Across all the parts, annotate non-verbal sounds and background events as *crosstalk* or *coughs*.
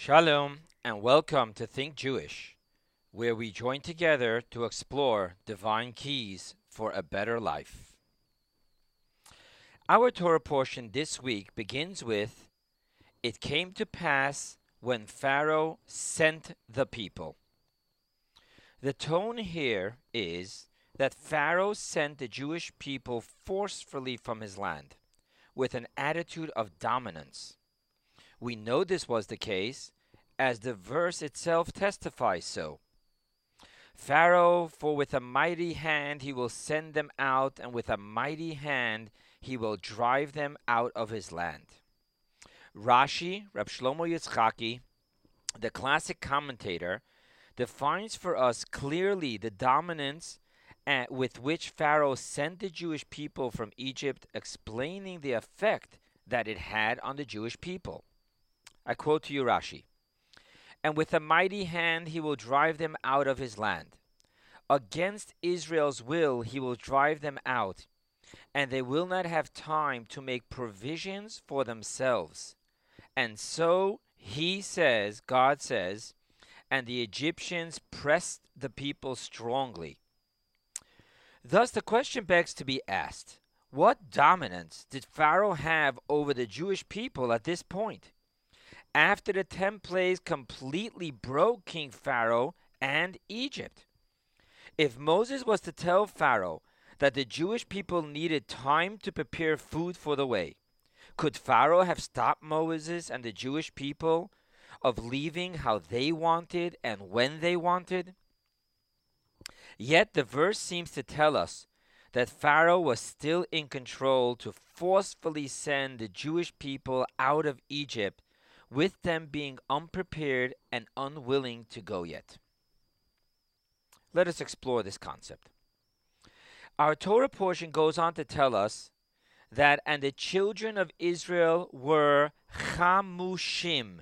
Shalom and welcome to Think Jewish, where we join together to explore divine keys for a better life. Our Torah portion this week begins with It came to pass when Pharaoh sent the people. The tone here is that Pharaoh sent the Jewish people forcefully from his land with an attitude of dominance. We know this was the case as the verse itself testifies so. Pharaoh, for with a mighty hand he will send them out, and with a mighty hand he will drive them out of his land. Rashi, Reb Shlomo Yitzchaki, the classic commentator, defines for us clearly the dominance uh, with which Pharaoh sent the Jewish people from Egypt, explaining the effect that it had on the Jewish people. I quote to you Rashi And with a mighty hand he will drive them out of his land. Against Israel's will he will drive them out, and they will not have time to make provisions for themselves. And so he says, God says, and the Egyptians pressed the people strongly. Thus, the question begs to be asked what dominance did Pharaoh have over the Jewish people at this point? After the ten plagues completely broke King Pharaoh and Egypt. If Moses was to tell Pharaoh that the Jewish people needed time to prepare food for the way, could Pharaoh have stopped Moses and the Jewish people of leaving how they wanted and when they wanted? Yet the verse seems to tell us that Pharaoh was still in control to forcefully send the Jewish people out of Egypt, with them being unprepared and unwilling to go yet. Let us explore this concept. Our Torah portion goes on to tell us that, and the children of Israel were chamushim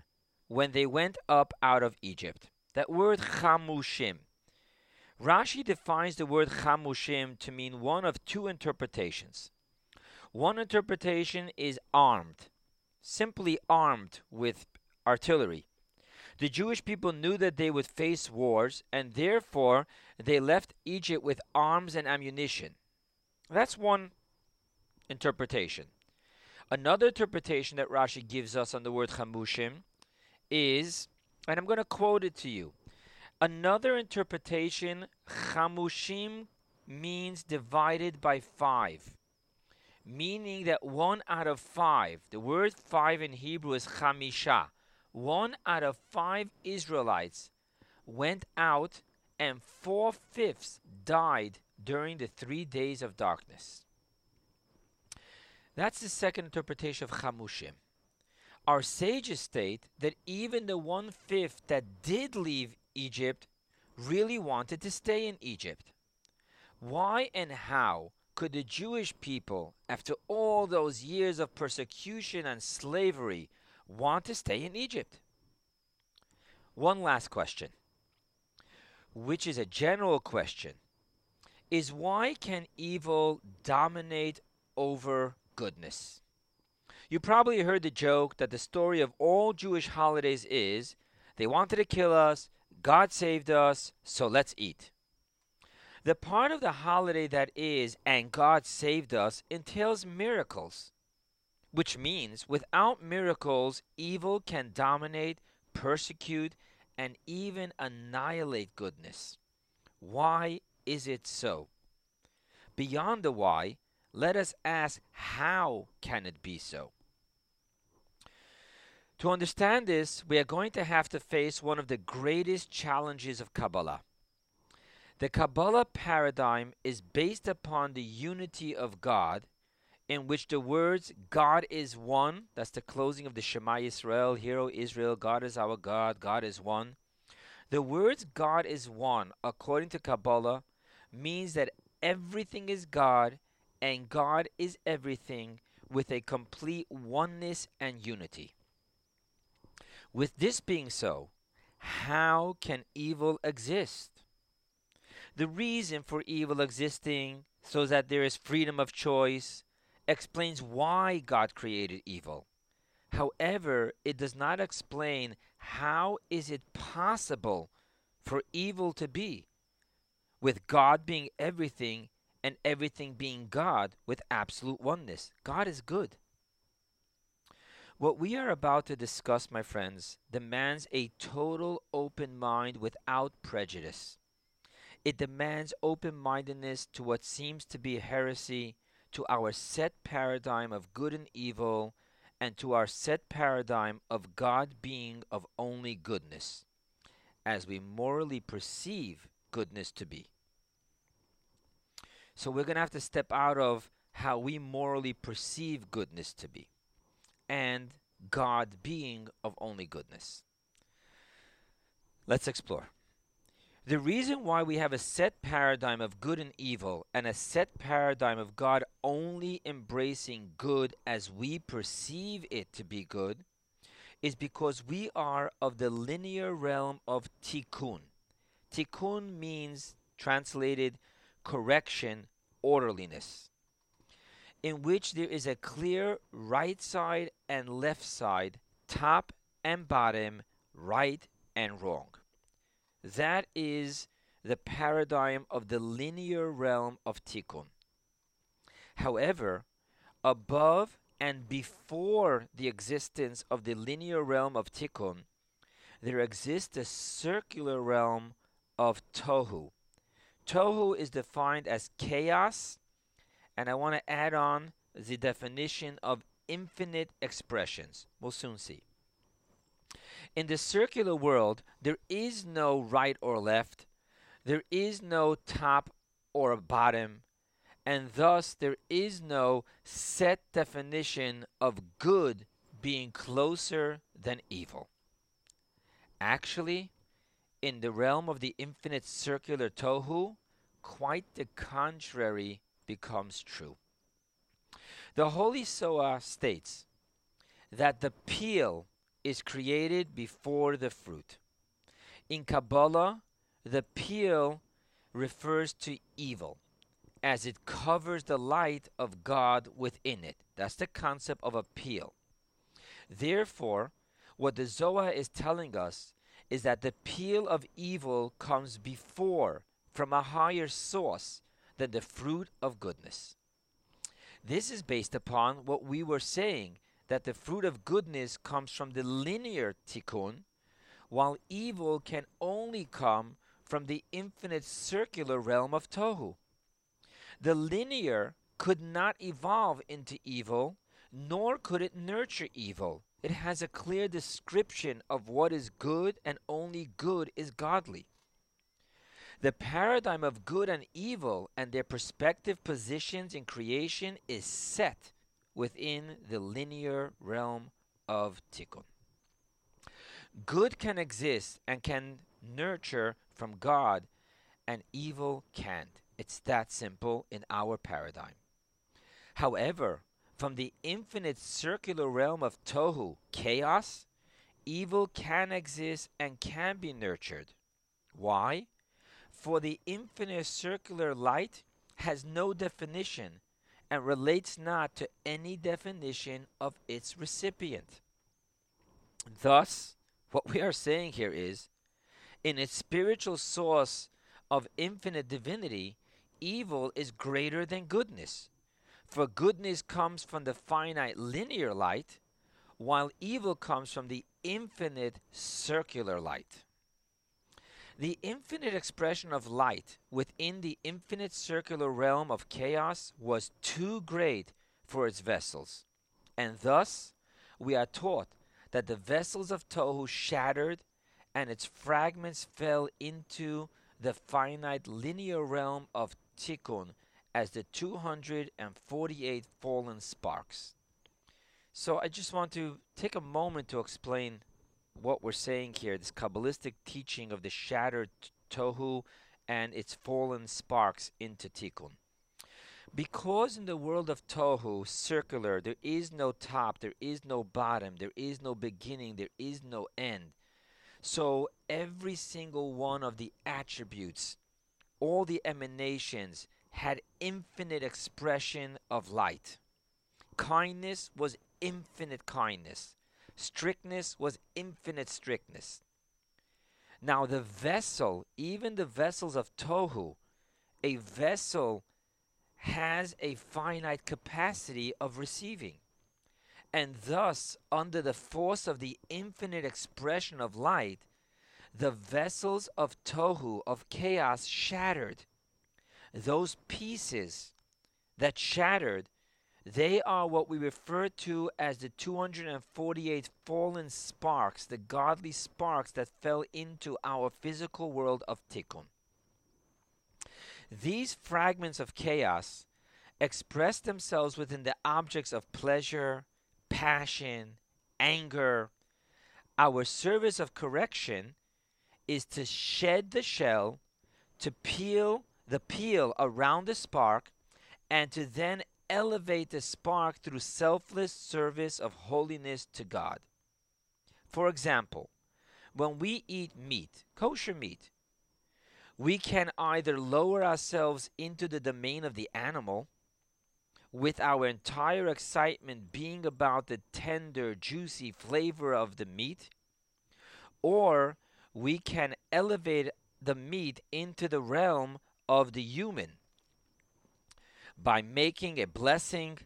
when they went up out of Egypt. That word chamushim. Rashi defines the word chamushim to mean one of two interpretations. One interpretation is armed, simply armed with artillery. The Jewish people knew that they would face wars, and therefore they left Egypt with arms and ammunition. That's one interpretation. Another interpretation that Rashi gives us on the word chamushim is, and I'm going to quote it to you. Another interpretation, chamushim means divided by five, meaning that one out of five, the word five in Hebrew is chamisha, one out of five Israelites went out and four fifths died during the three days of darkness. That's the second interpretation of chamushim. Our sages state that even the one fifth that did leave Egypt really wanted to stay in Egypt. Why and how could the Jewish people, after all those years of persecution and slavery, want to stay in Egypt? One last question, which is a general question, is why can evil dominate over goodness? You probably heard the joke that the story of all Jewish holidays is they wanted to kill us, God saved us, so let's eat. The part of the holiday that is, and God saved us, entails miracles, which means without miracles, evil can dominate, persecute, and even annihilate goodness. Why is it so? Beyond the why, let us ask how can it be so? To understand this, we are going to have to face one of the greatest challenges of Kabbalah. The Kabbalah paradigm is based upon the unity of God, in which the words God is one, that's the closing of the Shema Israel, Hero Israel, God is our God, God is one. The words God is one, according to Kabbalah, means that everything is God and God is everything with a complete oneness and unity. With this being so, how can evil exist? The reason for evil existing, so that there is freedom of choice, explains why God created evil. However, it does not explain how is it possible for evil to be with God being everything and everything being God with absolute oneness. God is good. What we are about to discuss, my friends, demands a total open mind without prejudice. It demands open mindedness to what seems to be heresy, to our set paradigm of good and evil, and to our set paradigm of God being of only goodness, as we morally perceive goodness to be. So we're going to have to step out of how we morally perceive goodness to be and God being of only goodness. Let's explore. The reason why we have a set paradigm of good and evil and a set paradigm of God only embracing good as we perceive it to be good is because we are of the linear realm of tikkun. Tikkun means, translated, correction, orderliness in which there is a clear right side and left side, top and bottom, right and wrong. That is the paradigm of the linear realm of tikkun. However, above and before the existence of the linear realm of tikkun, there exists a circular realm of tohu. Tohu is defined as chaos and I want to add on the definition of infinite expressions. We'll soon see. In the circular world, there is no right or left, there is no top or bottom, and thus there is no set definition of good being closer than evil. Actually, in the realm of the infinite circular tohu, quite the contrary becomes true. The Holy Zohar states that the peel is created before the fruit. In Kabbalah, the peel refers to evil as it covers the light of God within it. That's the concept of a peel. Therefore, what the Zohar is telling us is that the peel of evil comes before, from a higher source, than the fruit of goodness. This is based upon what we were saying that the fruit of goodness comes from the linear tikkun, while evil can only come from the infinite circular realm of tohu. The linear could not evolve into evil, nor could it nurture evil. It has a clear description of what is good, and only good is godly. The paradigm of good and evil and their respective positions in creation is set within the linear realm of tikkun. Good can exist and can nurture from God, and evil can't. It's that simple in our paradigm. However, from the infinite circular realm of tohu, chaos, evil can exist and can be nurtured. Why? For the infinite circular light has no definition and relates not to any definition of its recipient. Thus, what we are saying here is in its spiritual source of infinite divinity, evil is greater than goodness. For goodness comes from the finite linear light, while evil comes from the infinite circular light. The infinite expression of light within the infinite circular realm of chaos was too great for its vessels. And thus, we are taught that the vessels of Tohu shattered and its fragments fell into the finite linear realm of Tikkun as the 248 fallen sparks. So I just want to take a moment to explain what we're saying here, this Kabbalistic teaching of the shattered tohu and its fallen sparks into tikkun. Because in the world of tohu, circular, there is no top, there is no bottom, there is no beginning, there is no end. So every single one of the attributes, all the emanations, had infinite expression of light. Kindness was infinite kindness. Strictness was infinite strictness. Now, the vessel, even the vessels of Tohu, a vessel has a finite capacity of receiving. And thus, under the force of the infinite expression of light, the vessels of Tohu, of chaos, shattered. Those pieces that shattered, they are what we refer to as the 248 fallen sparks, the godly sparks that fell into our physical world of Tikkun. These fragments of chaos express themselves within the objects of pleasure, passion, anger. Our service of correction is to shed the shell, to peel the peel around the spark, and to then elevate the spark through selfless service of holiness to God. For example, when we eat meat, kosher meat, we can either lower ourselves into the domain of the animal, with our entire excitement being about the tender, juicy flavor of the meat, or we can elevate the meat into the realm of the human by making a blessing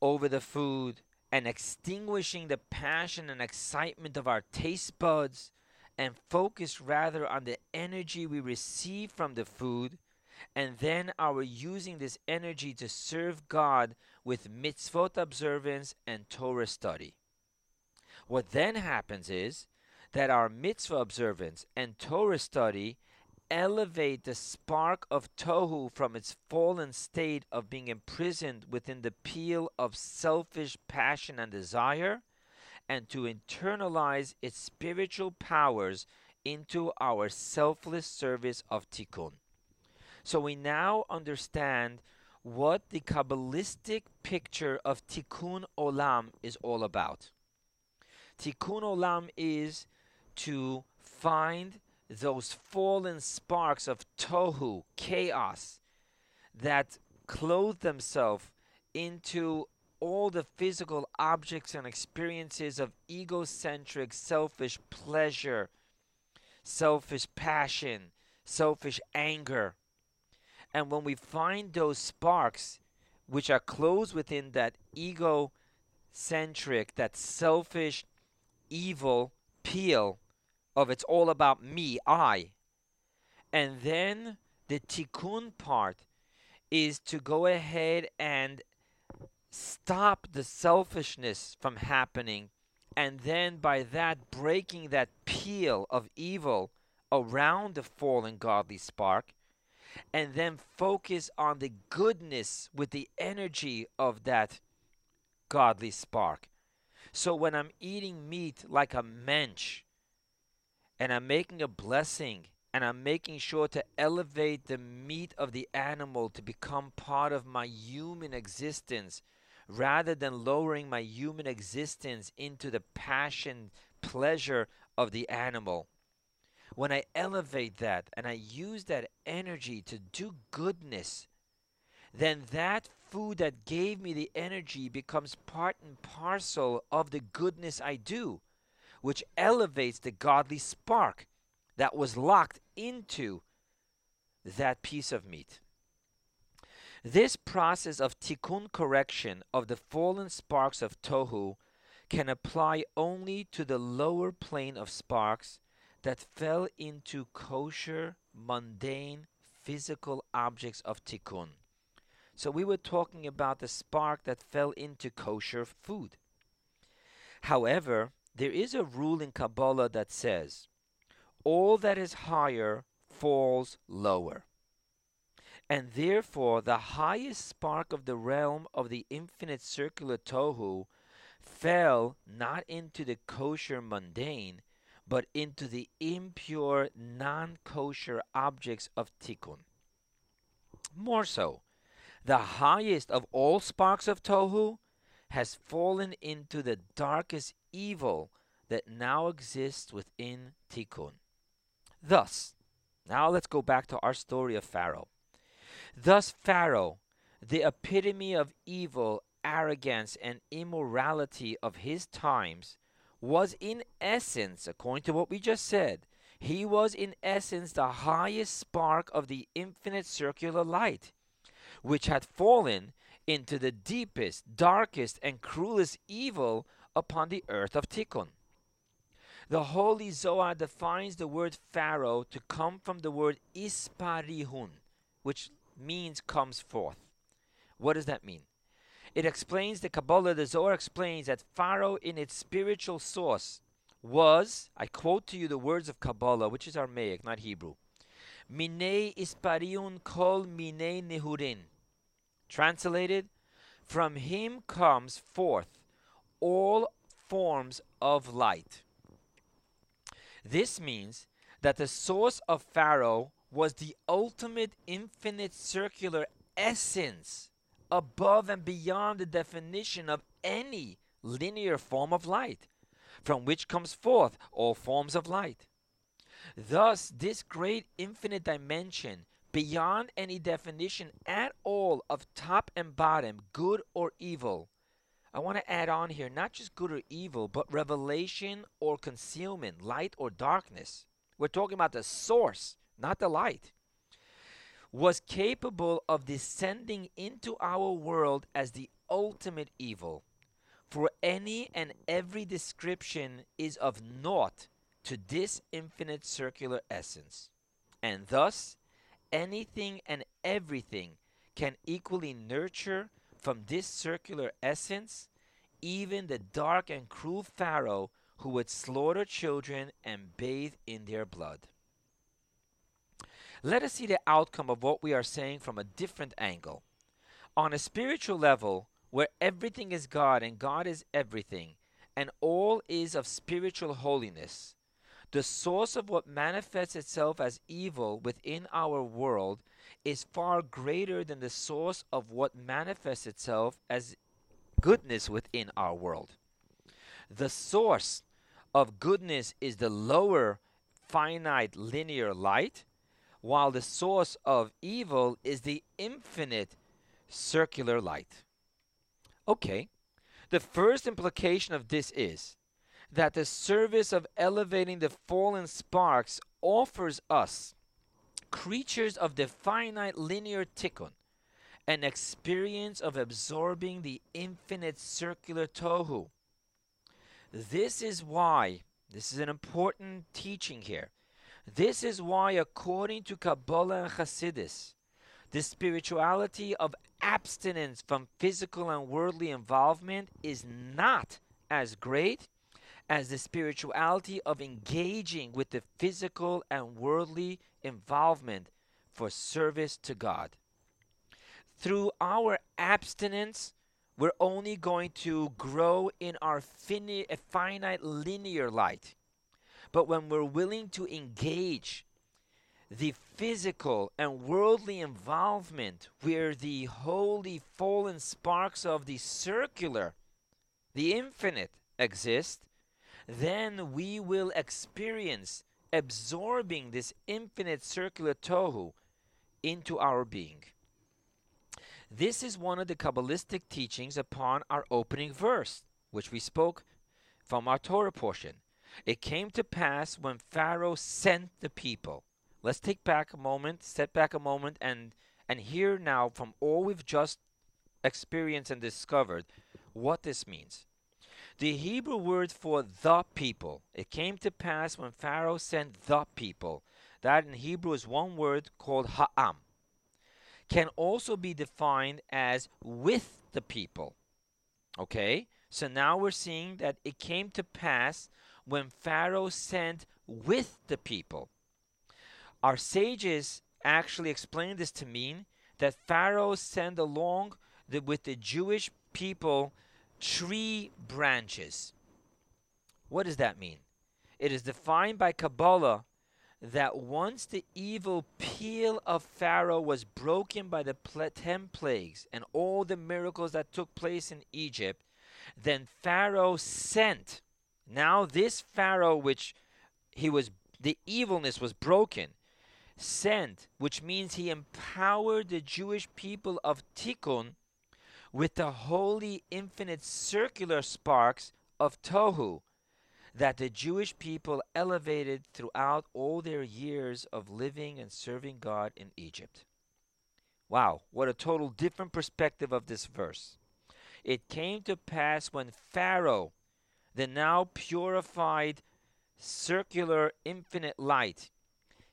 over the food and extinguishing the passion and excitement of our taste buds and focus rather on the energy we receive from the food and then our using this energy to serve God with mitzvot observance and Torah study. What then happens is that our mitzvah observance and Torah study elevate the spark of tohu from its fallen state of being imprisoned within the peel of selfish passion and desire, and to internalize its spiritual powers into our selfless service of tikkun. So we now understand what the Kabbalistic picture of tikkun olam is all about. Tikkun olam is to find those fallen sparks of tohu, chaos, that clothe themselves into all the physical objects and experiences of egocentric, selfish pleasure, selfish passion, selfish anger. And when we find those sparks, which are closed within that egocentric, that selfish, evil peel, of it's all about me, I. And then the tikkun part is to go ahead and stop the selfishness from happening and then by that breaking that peel of evil around the fallen godly spark and then focus on the goodness with the energy of that godly spark. So when I'm eating meat like a mensch, and I'm making a blessing and I'm making sure to elevate the meat of the animal to become part of my human existence rather than lowering my human existence into the passion, pleasure of the animal. When I elevate that and I use that energy to do goodness, then that food that gave me the energy becomes part and parcel of the goodness I do which elevates the godly spark that was locked into that piece of meat. This process of tikkun correction of the fallen sparks of tohu can apply only to the lower plane of sparks that fell into kosher, mundane, physical objects of tikkun. So we were talking about the spark that fell into kosher food. However, there is a rule in Kabbalah that says, all that is higher falls lower. And therefore, the highest spark of the realm of the infinite circular Tohu fell not into the kosher mundane, but into the impure, non kosher objects of Tikkun. More so, the highest of all sparks of Tohu has fallen into the darkest evil that now exists within Tikkun. Thus, now let's go back to our story of Pharaoh. Thus, Pharaoh, the epitome of evil, arrogance, and immorality of his times, was in essence, according to what we just said, he was in essence the highest spark of the infinite circular light, which had fallen into the deepest, darkest, and cruelest evil upon the earth of Tikkun. The Holy Zohar defines the word Pharaoh to come from the word Isparihun, which means comes forth. What does that mean? It explains the Kabbalah, the Zohar explains that Pharaoh in its spiritual source was, I quote to you the words of Kabbalah, which is Aramaic, not Hebrew. Mine ispariun kol mine nehurin. Translated, from him comes forth all forms of light. This means that the source of Pharaoh was the ultimate infinite circular essence above and beyond the definition of any linear form of light, from which comes forth all forms of light. Thus, this great infinite dimension, beyond any definition at all of top and bottom, good or evil, I want to add on here not just good or evil, but revelation or concealment, light or darkness. We're talking about the source, not the light. Was capable of descending into our world as the ultimate evil. For any and every description is of naught to this infinite circular essence. And thus, anything and everything can equally nurture from this circular essence, even the dark and cruel Pharaoh who would slaughter children and bathe in their blood. Let us see the outcome of what we are saying from a different angle. On a spiritual level, where everything is God and God is everything, and all is of spiritual holiness, the source of what manifests itself as evil within our world is far greater than the source of what manifests itself as goodness within our world. The source of goodness is the lower finite linear light, while the source of evil is the infinite circular light. Okay, the first implication of this is that the service of elevating the fallen sparks offers us creatures of the finite linear tikkun, an experience of absorbing the infinite circular tohu. This is why, this is an important teaching here. This is why, according to Kabbalah and Hasidus, the spirituality of abstinence from physical and worldly involvement is not as great as the spirituality of engaging with the physical and worldly involvement for service to God. Through our abstinence, we're only going to grow in our fini- finite linear light. But when we're willing to engage the physical and worldly involvement where the holy fallen sparks of the circular, the infinite, exist, then we will experience absorbing this infinite circular tohu into our being. This is one of the Kabbalistic teachings upon our opening verse, which we spoke from our Torah portion. It came to pass when Pharaoh sent the people. Let's take back a moment, step back a moment, and and hear now from all we've just experienced and discovered what this means. The Hebrew word for the people. It came to pass when Pharaoh sent the people. That in Hebrew is one word called ha'am. Can also be defined as with the people. Okay? So now we're seeing that it came to pass when Pharaoh sent with the people. Our sages actually explain this to mean that Pharaoh sent along the, with the Jewish people tree branches. What does that mean? It is defined by Kabbalah that once the evil peel of Pharaoh was broken by the ten plagues and all the miracles that took place in Egypt, then Pharaoh sent. Now, this Pharaoh, which he was, the evilness was broken, sent, which means he empowered the Jewish people of Tikkun with the holy infinite circular sparks of Tohu, that the Jewish people elevated throughout all their years of living and serving God in Egypt. Wow, what a total different perspective of this verse. It came to pass when Pharaoh, the now purified, circular, infinite light,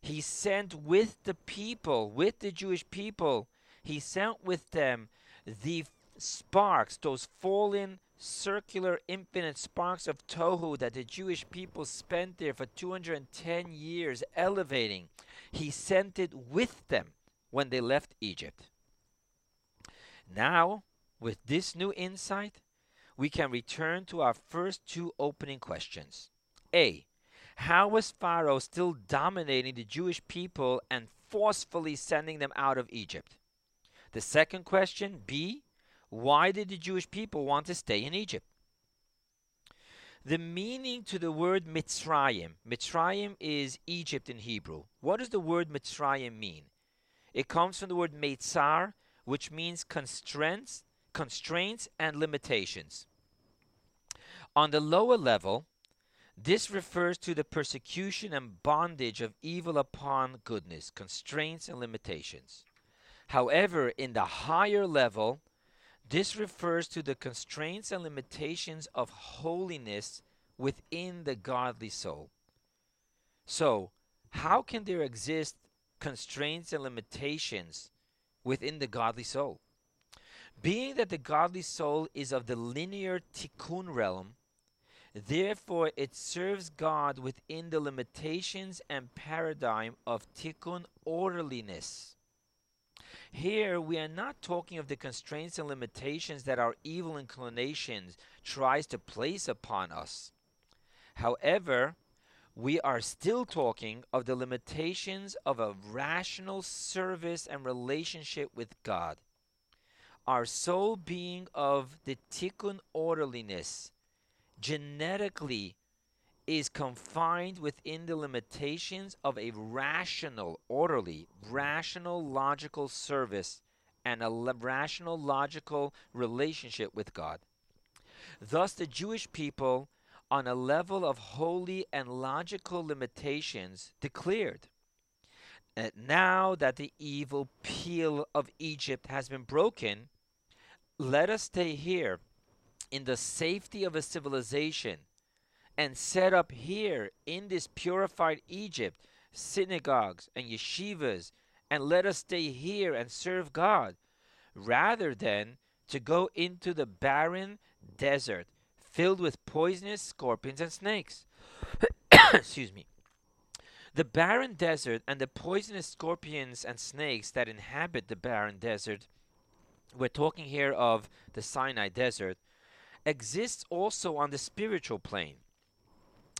he sent with the people, with the Jewish people, he sent with them the sparks, those fallen, circular, infinite sparks of Tohu that the Jewish people spent there for 210 years elevating. He sent it with them when they left Egypt. Now, with this new insight, we can return to our first two opening questions. A. How was Pharaoh still dominating the Jewish people and forcefully sending them out of Egypt? The second question, B. Why did the Jewish people want to stay in Egypt? The meaning to the word Mitzrayim. Mitzrayim is Egypt in Hebrew. What does the word Mitzrayim mean? It comes from the word Meitzar, which means constraints, constraints and limitations. On the lower level, this refers to the persecution and bondage of evil upon goodness, constraints and limitations. However, in the higher level, this refers to the constraints and limitations of holiness within the godly soul. So, how can there exist constraints and limitations within the godly soul? Being that the godly soul is of the linear tikkun realm, therefore it serves God within the limitations and paradigm of tikkun orderliness. Here, we are not talking of the constraints and limitations that our evil inclinations tries to place upon us. However, we are still talking of the limitations of a rational service and relationship with God. Our soul being of the tikkun orderliness genetically is confined within the limitations of a rational, orderly, rational, logical service and a rational, logical relationship with God. Thus, the Jewish people, on a level of holy and logical limitations, declared that now that the evil peel of Egypt has been broken, let us stay here in the safety of a civilization and set up here in this purified Egypt synagogues and yeshivas and let us stay here and serve God rather than to go into the barren desert filled with poisonous scorpions and snakes. *coughs* Excuse me. The barren desert and the poisonous scorpions and snakes that inhabit the barren desert, we're talking here of the Sinai desert, exists also on the spiritual plane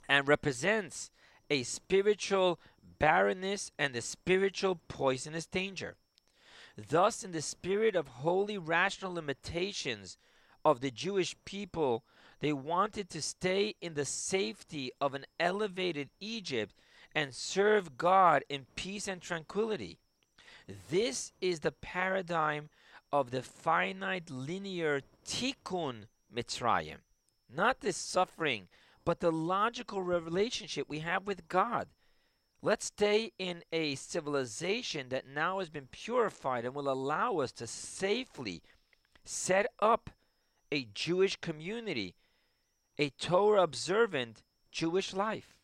and represents a spiritual barrenness and a spiritual poisonous danger. Thus, in the spirit of holy rational limitations of the Jewish people, they wanted to stay in the safety of an elevated Egypt and serve God in peace and tranquility. This is the paradigm of the finite linear tikkun Mitzrayim, not the suffering but the logical relationship we have with God. Let's stay in a civilization that now has been purified and will allow us to safely set up a Jewish community, a Torah observant Jewish life.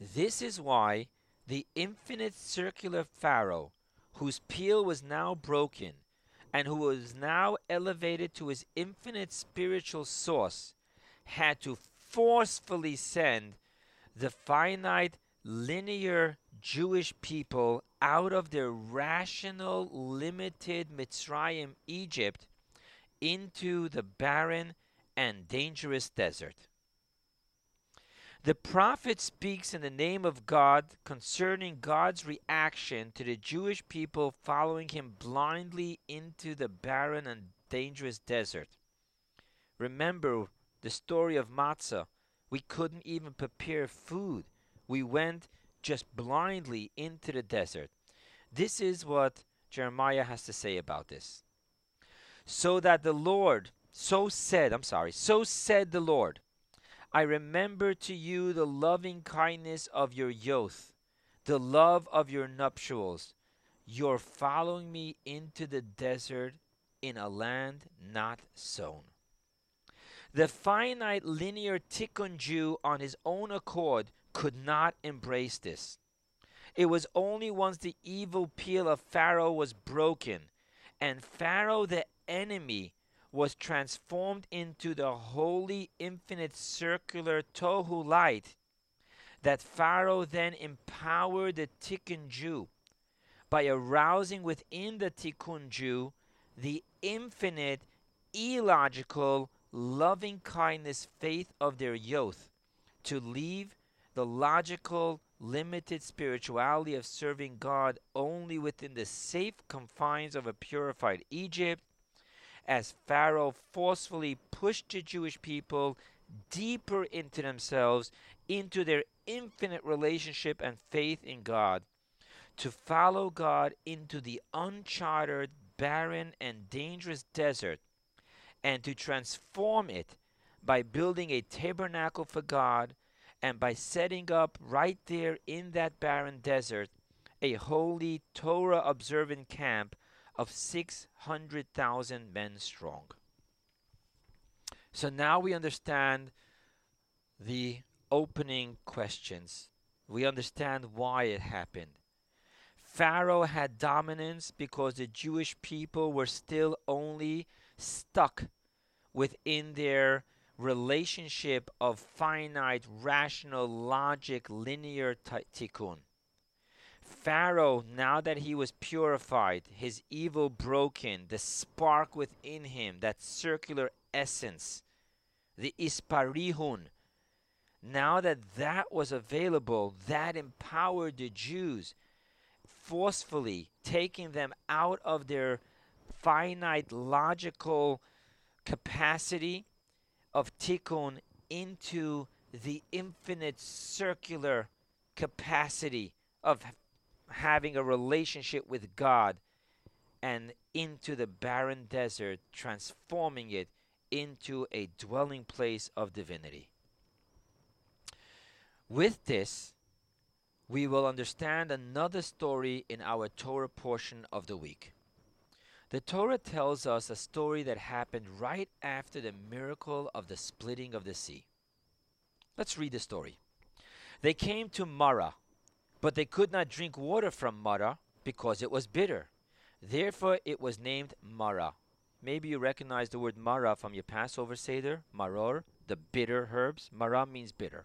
This is why the infinite circular Pharaoh, whose peel was now broken and who was now elevated to his infinite spiritual source, had to forcefully send the finite, linear Jewish people out of their rational, limited Mitzrayim, Egypt, into the barren and dangerous desert. The prophet speaks in the name of God concerning God's reaction to the Jewish people following him blindly into the barren and dangerous desert. Remember, the story of matzah. We couldn't even prepare food. We went just blindly into the desert. This is what Jeremiah has to say about this. So that the Lord, so said, I'm sorry, so said the Lord, I remember to you the loving kindness of your youth, the love of your nuptials. You're following me into the desert in a land not sown. The finite linear Tikkun Jew on his own accord could not embrace this. It was only once the evil peel of Pharaoh was broken and Pharaoh the enemy was transformed into the holy infinite circular tohu light that Pharaoh then empowered the Tikkun Jew by arousing within the Tikkun Jew the infinite, illogical, loving kindness faith of their youth to leave the logical, limited spirituality of serving God only within the safe confines of a purified Egypt, as Pharaoh forcefully pushed the Jewish people deeper into themselves, into their infinite relationship and faith in God, to follow God into the uncharted, barren, and dangerous desert, and to transform it by building a tabernacle for God and by setting up right there in that barren desert a holy Torah observant camp of 600,000 men strong. So now we understand the opening questions. We understand why it happened. Pharaoh had dominance because the Jewish people were still only stuck within their relationship of finite, rational, logic, linear t- tikkun. Pharaoh, now that he was purified, his evil broken, the spark within him, that circular essence, the isparihun, now that that was available, that empowered the Jews, forcefully taking them out of their finite logical capacity of tikkun into the infinite circular capacity of having a relationship with God and into the barren desert, transforming it into a dwelling place of divinity. With this, we will understand another story in our Torah portion of the week. The Torah tells us a story that happened right after the miracle of the splitting of the sea. Let's read the story. They came to Marah, but they could not drink water from Marah because it was bitter. Therefore, it was named Marah. Maybe you recognize the word Marah from your Passover Seder, Maror, the bitter herbs. Marah means bitter.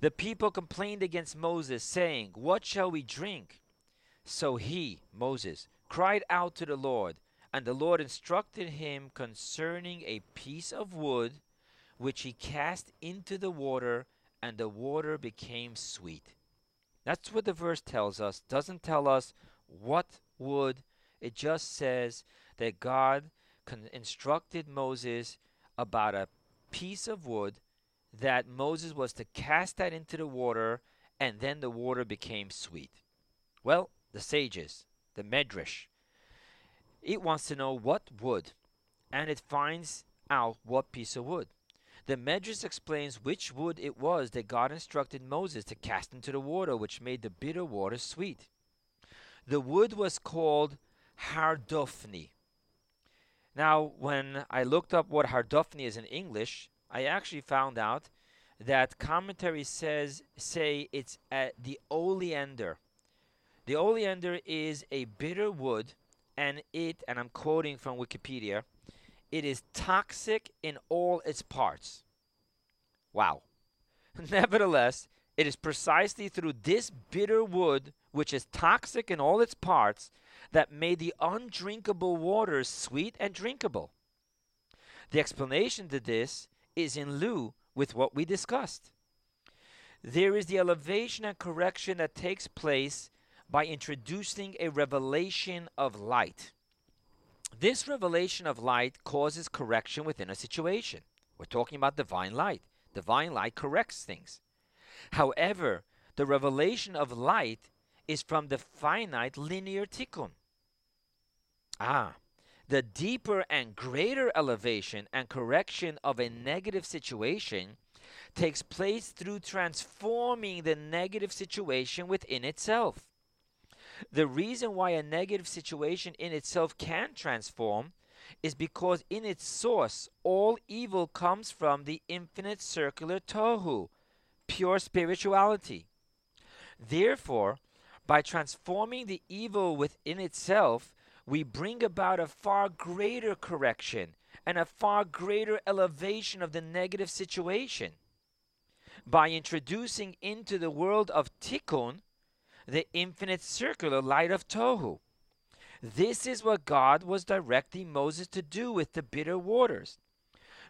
The people complained against Moses, saying, What shall we drink? So he, Moses, cried out to the Lord, and the Lord instructed him concerning a piece of wood which he cast into the water, and the water became sweet. That's what the verse tells us. Doesn't tell us what wood. It just says that God instructed Moses about a piece of wood that Moses was to cast that into the water, and then the water became sweet. Well, the sages, the Medrash. It wants to know what wood, and it finds out what piece of wood. The Medrash explains which wood it was that God instructed Moses to cast into the water, which made the bitter water sweet. The wood was called Hardofni. Now, when I looked up what Hardofni is in English, I actually found out that commentary says say it's the oleander. The oleander is a bitter wood, and it, and I'm quoting from Wikipedia, it is toxic in all its parts. Wow. *laughs* Nevertheless, it is precisely through this bitter wood, which is toxic in all its parts, that made the undrinkable waters sweet and drinkable. The explanation to this is in lieu with what we discussed. There is the elevation and correction that takes place by introducing a revelation of light. This revelation of light causes correction within a situation. We're talking about divine light. Divine light corrects things. However, the revelation of light is from the finite linear tikkun. Ah, the deeper and greater elevation and correction of a negative situation takes place through transforming the negative situation within itself. The reason why a negative situation in itself can transform is because in its source all evil comes from the infinite circular tohu, pure spirituality. Therefore, by transforming the evil within itself, we bring about a far greater correction and a far greater elevation of the negative situation. By introducing into the world of tikkun the infinite circular light of Tohu. This is what God was directing Moses to do with the bitter waters.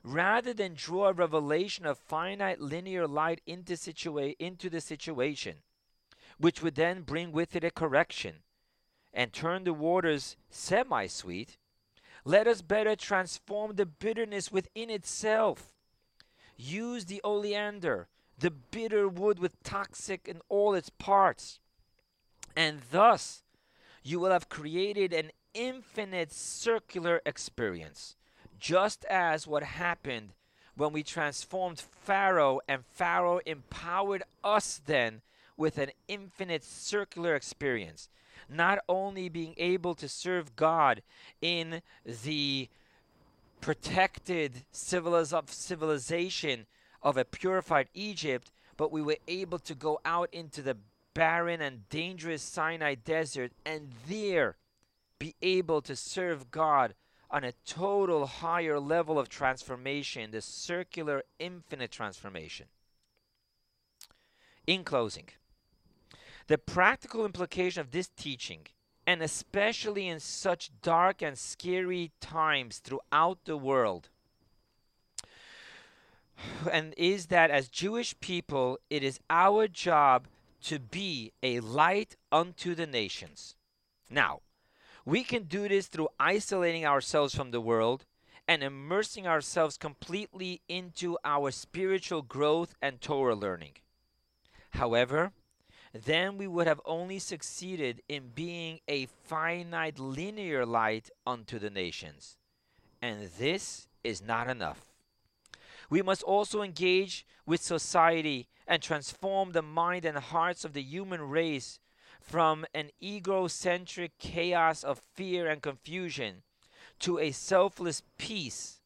Rather than draw a revelation of finite linear light into, situa- into the situation, which would then bring with it a correction and turn the waters semi sweet, let us better transform the bitterness within itself. Use the oleander, the bitter wood with toxic in all its parts, and thus you will have created an infinite circular experience, just as what happened when we transformed Pharaoh and Pharaoh empowered us then with an infinite circular experience. Not only being able to serve God in the protected civiliz- civilization of a purified Egypt, but we were able to go out into the barren and dangerous Sinai desert and there be able to serve God on a total higher level of transformation, the circular infinite transformation. In closing, the practical implication of this teaching, and especially in such dark and scary times throughout the world, and is that as Jewish people, it is our job to be a light unto the nations. Now, we can do this through isolating ourselves from the world and immersing ourselves completely into our spiritual growth and Torah learning. However, then we would have only succeeded in being a finite linear light unto the nations. And this is not enough. We must also engage with society and transform the mind and hearts of the human race from an egocentric chaos of fear and confusion to a selfless peace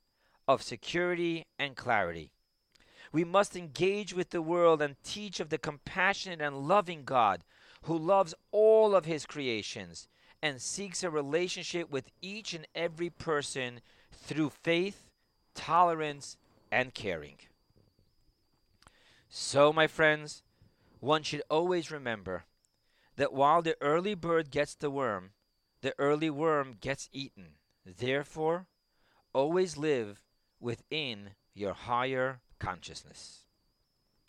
of security and clarity. We must engage with the world and teach of the compassionate and loving God who loves all of his creations and seeks a relationship with each and every person through faith, tolerance, and caring. So, my friends, one should always remember that while the early bird gets the worm, the early worm gets eaten. Therefore, always live within your higher consciousness.